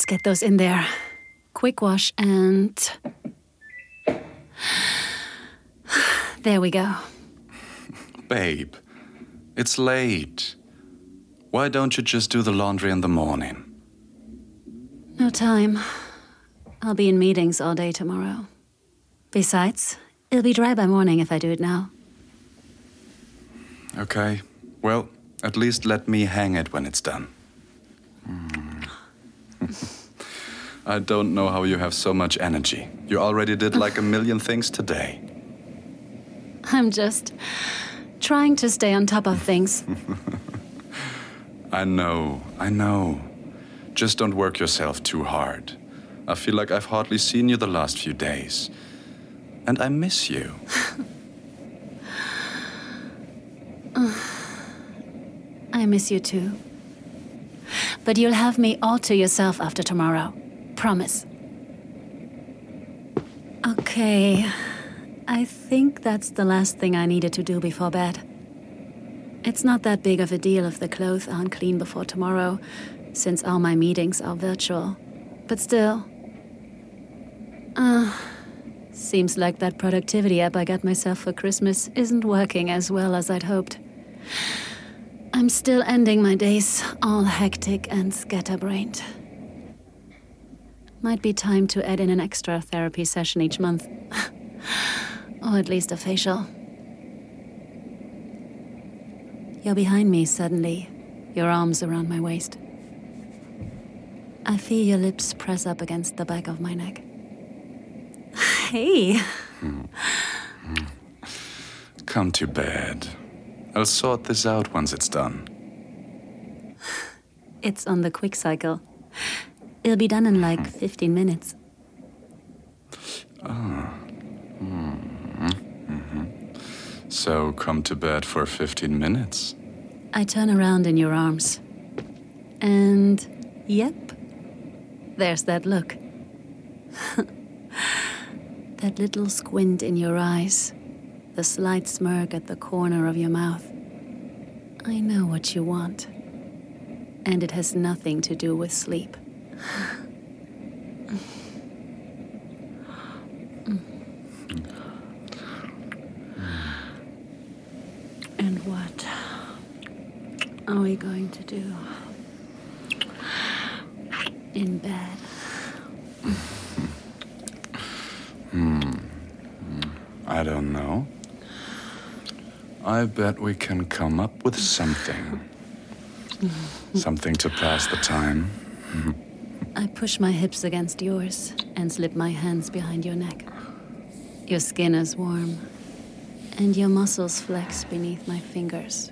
Let's get those in there. Quick wash and. There we go. Babe, it's late. Why don't you just do the laundry in the morning? No time. I'll be in meetings all day tomorrow. Besides, it'll be dry by morning if I do it now. Okay, well, at least let me hang it when it's done. Mm. I don't know how you have so much energy. You already did like a million things today. I'm just trying to stay on top of things. I know, I know. Just don't work yourself too hard. I feel like I've hardly seen you the last few days. And I miss you. I miss you too. But you'll have me all to yourself after tomorrow. Promise. Okay. I think that's the last thing I needed to do before bed. It's not that big of a deal if the clothes aren't clean before tomorrow, since all my meetings are virtual. But still. Uh, seems like that productivity app I got myself for Christmas isn't working as well as I'd hoped. I'm still ending my days all hectic and scatterbrained. Might be time to add in an extra therapy session each month. or at least a facial. You're behind me suddenly, your arms around my waist. I feel your lips press up against the back of my neck. Hey. Hmm. Come to bed. I'll sort this out once it's done. It's on the quick cycle. It'll be done in like 15 minutes. Ah. Mm-hmm. Mm-hmm. So come to bed for 15 minutes. I turn around in your arms. And yep, there's that look. that little squint in your eyes, the slight smirk at the corner of your mouth. I know what you want. And it has nothing to do with sleep. And what are we going to do in bed? Hmm. I don't know. I bet we can come up with something. something to pass the time. I push my hips against yours and slip my hands behind your neck. Your skin is warm, and your muscles flex beneath my fingers.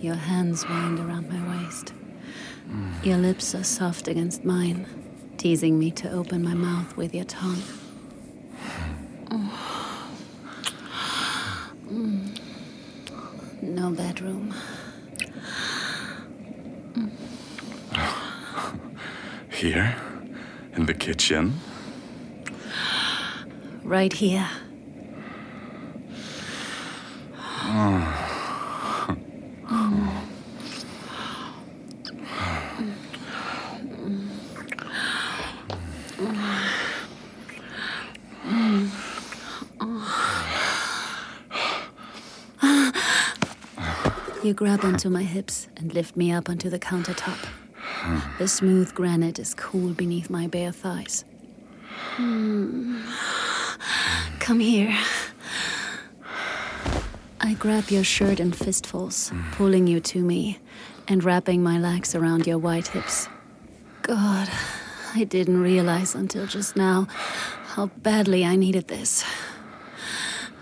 Your hands wind around my waist. Your lips are soft against mine, teasing me to open my mouth with your tongue. Mm. No bedroom. Here? In the kitchen? Right here. You grab onto my hips and lift me up onto the countertop. The smooth granite is cool beneath my bare thighs. Hmm. Come here. I grab your shirt in fistfuls, pulling you to me and wrapping my legs around your white hips. God, I didn't realize until just now how badly I needed this.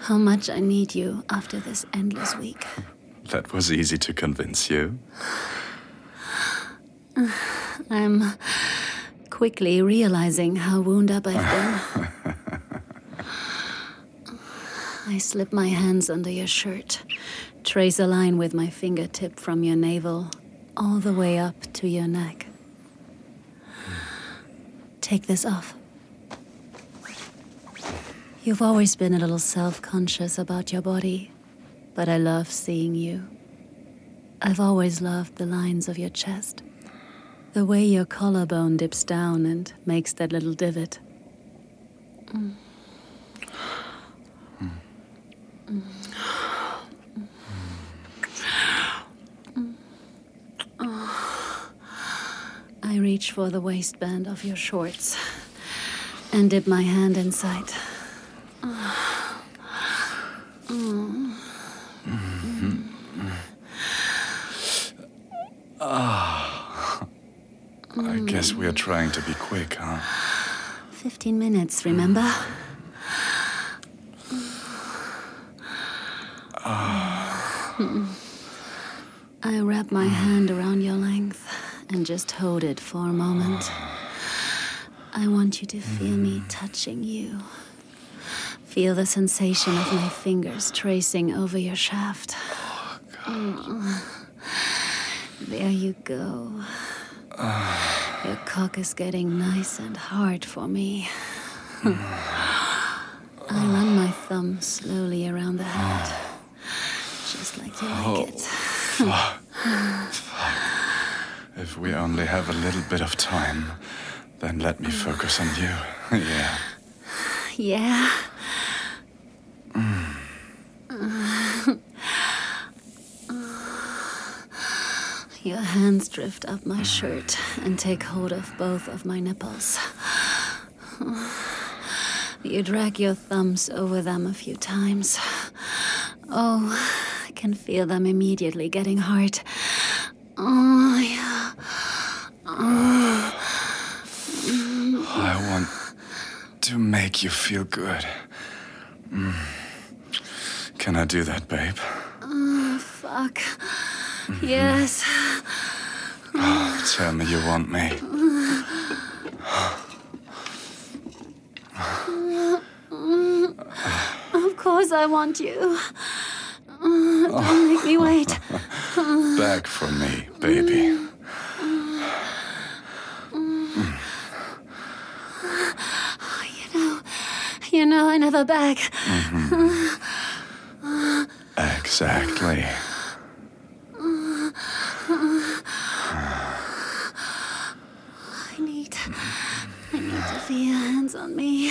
How much I need you after this endless week. That was easy to convince you. I'm quickly realizing how wound up I've been. I slip my hands under your shirt, trace a line with my fingertip from your navel all the way up to your neck. take this off. You've always been a little self conscious about your body, but I love seeing you. I've always loved the lines of your chest, the way your collarbone dips down and makes that little divot. I reach for the waistband of your shorts and dip my hand inside. I guess we're trying to be quick, huh? 15 minutes, remember? I wrap my hand around your length and just hold it for a moment. I want you to feel me touching you. Feel the sensation of my fingers tracing over your shaft. Mm. There you go. Your cock is getting nice and hard for me. I run my thumb slowly around the head, just like you like it. Oh, if we only have a little bit of time, then let me focus on you. yeah. Yeah. Your hands drift up my shirt and take hold of both of my nipples. You drag your thumbs over them a few times. Oh, I can feel them immediately getting hard. Oh, yeah. I want to make you feel good. Mm. Can I do that, babe? Oh, fuck. Yes. Oh, tell me you want me. Of course I want you. Don't make me wait. Back for me, baby. You know, you know I never beg. Mm-hmm. Exactly. I need, I need to feel your hands on me.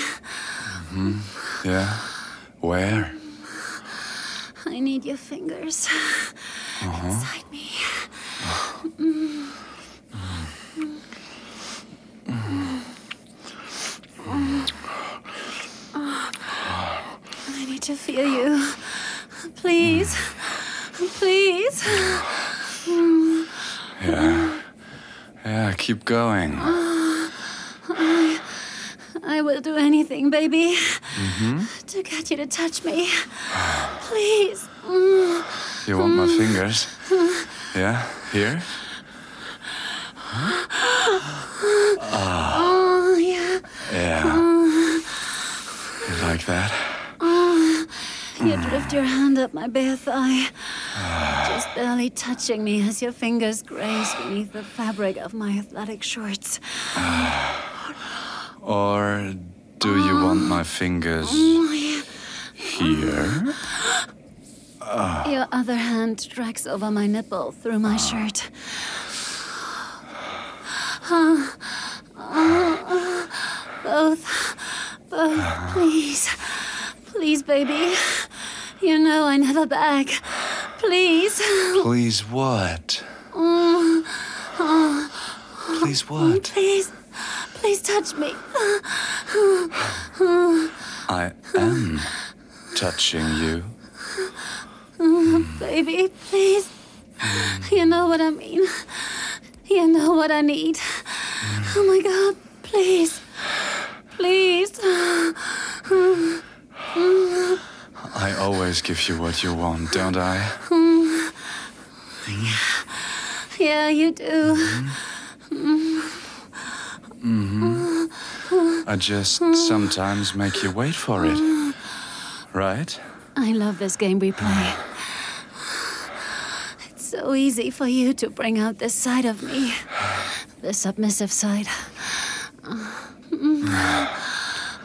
Hmm. Yeah? Where? I need your fingers inside me. I need to feel you. Please. Please. Yeah. Yeah, keep going. I will do anything, baby, to get you to touch me. Please. Mm. You want my fingers? Yeah? Here? Oh, yeah. Yeah. You like that? You drift your hand up my bare thigh, just barely touching me as your fingers graze beneath the fabric of my athletic shorts. Or do you want my fingers here? Your other hand drags over my nipple through my shirt. Both, both, please. Please, baby. You know I never beg. Please. Please what? Mm, uh, please what? Please. Please touch me. I am touching you. Baby, please. You know what I mean. You know what I need. Oh my god, please. Please. I always give you what you want, don't I? Yeah, you do. Mm-hmm. Mm-hmm. I just sometimes make you wait for it. Right? I love this game we play. It's so easy for you to bring out this side of me, the submissive side.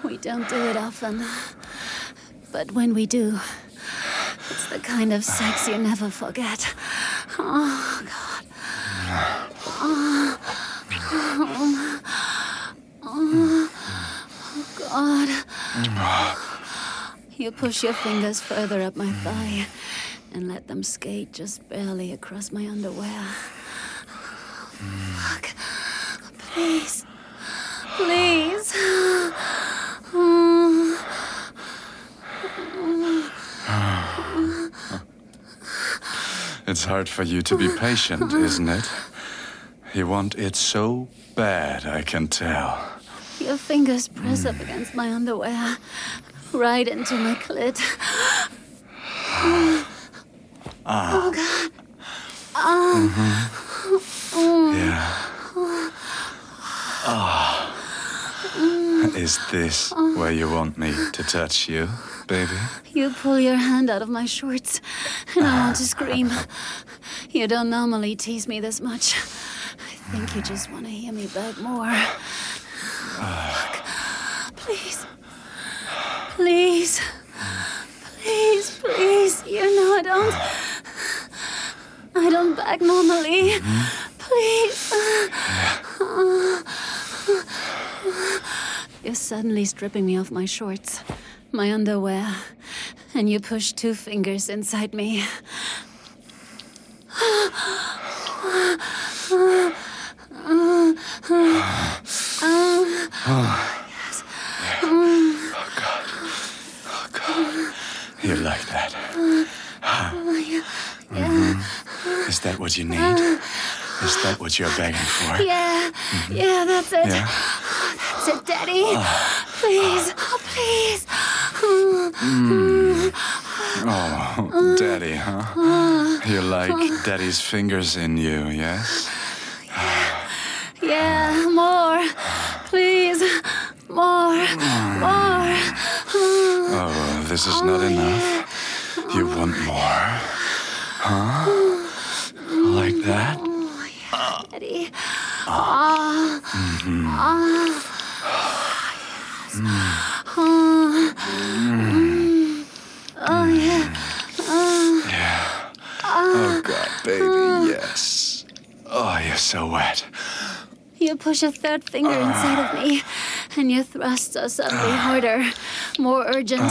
We don't do it often. But when we do, it's the kind of sex you never forget. Oh, God. Oh, oh, God. You push your fingers further up my thigh and let them skate just barely across my underwear. Fuck. Please. Please. It's hard for you to be patient, isn't it? You want it so bad, I can tell. Your fingers press up against my underwear, right into my clit. Oh, God. Yeah. Ah. Is this where you want me to touch you, baby? You pull your hand out of my shorts, and I want to scream. You don't normally tease me this much. I think you just want to hear me beg more. Please. Please. Please. You know I don't. I don't beg normally. Please. You're suddenly stripping me of my shorts, my underwear, and you push two fingers inside me. Ah. You like that? Is that what you need? Is that what you're begging for? Yeah, mm-hmm. yeah, that's it. Yeah? That's it, Daddy. Oh. Please, oh, please. Hmm. Oh, daddy, huh? You like daddy's fingers in you, yes? Yeah, more. Please, more, more. Oh, this is not enough. You want more? Huh? Like that? Oh, yeah, Daddy. Ah. Oh, yeah. Oh, God, baby, yes. Oh, you're so wet. You push a third finger inside of me, and your thrusts are suddenly harder, more urgent.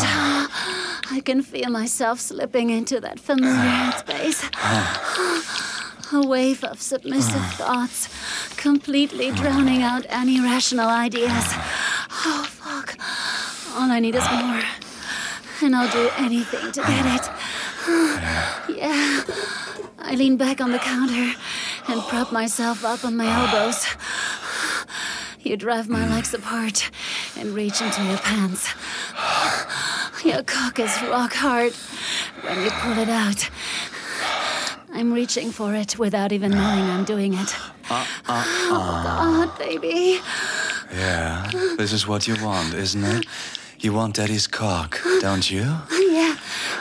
I can feel myself slipping into that familiar space. A wave of submissive thoughts, completely drowning out any rational ideas. Oh, fuck. All I need is more. And I'll do anything to get it. Yeah. I lean back on the counter and prop myself up on my elbows. You drive my legs apart and reach into your pants. Your cock is rock hard when you pull it out. I'm reaching for it without even knowing I'm doing it. Uh, uh, uh. Oh, God, baby. Yeah, this is what you want, isn't it? You want daddy's cock, don't you? Yeah,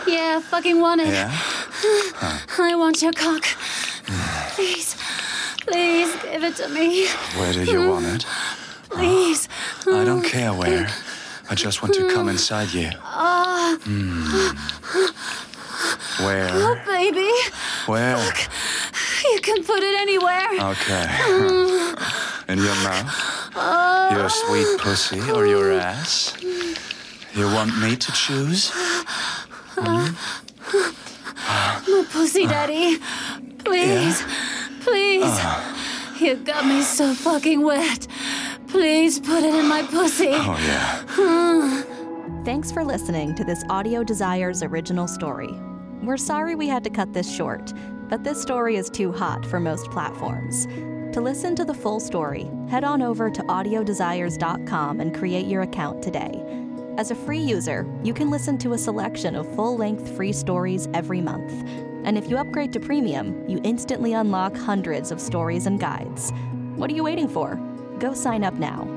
yeah, fucking want it. Yeah? I want your cock. Please, please give it to me. Where do you want it? Please. I don't care where. I just want to come inside you. Ah, hmm. Where? oh, baby. Where? You can put it anywhere. Okay. In your mouth? Uh, your sweet pussy or your ass? You want me to choose? Hmm? My pussy, daddy. Please, please. Uh. You got me so fucking wet. Please put it in my pussy. Oh, yeah. Thanks for listening to this Audio Desires original story. We're sorry we had to cut this short, but this story is too hot for most platforms. To listen to the full story, head on over to audiodesires.com and create your account today. As a free user, you can listen to a selection of full length free stories every month. And if you upgrade to premium, you instantly unlock hundreds of stories and guides. What are you waiting for? Go sign up now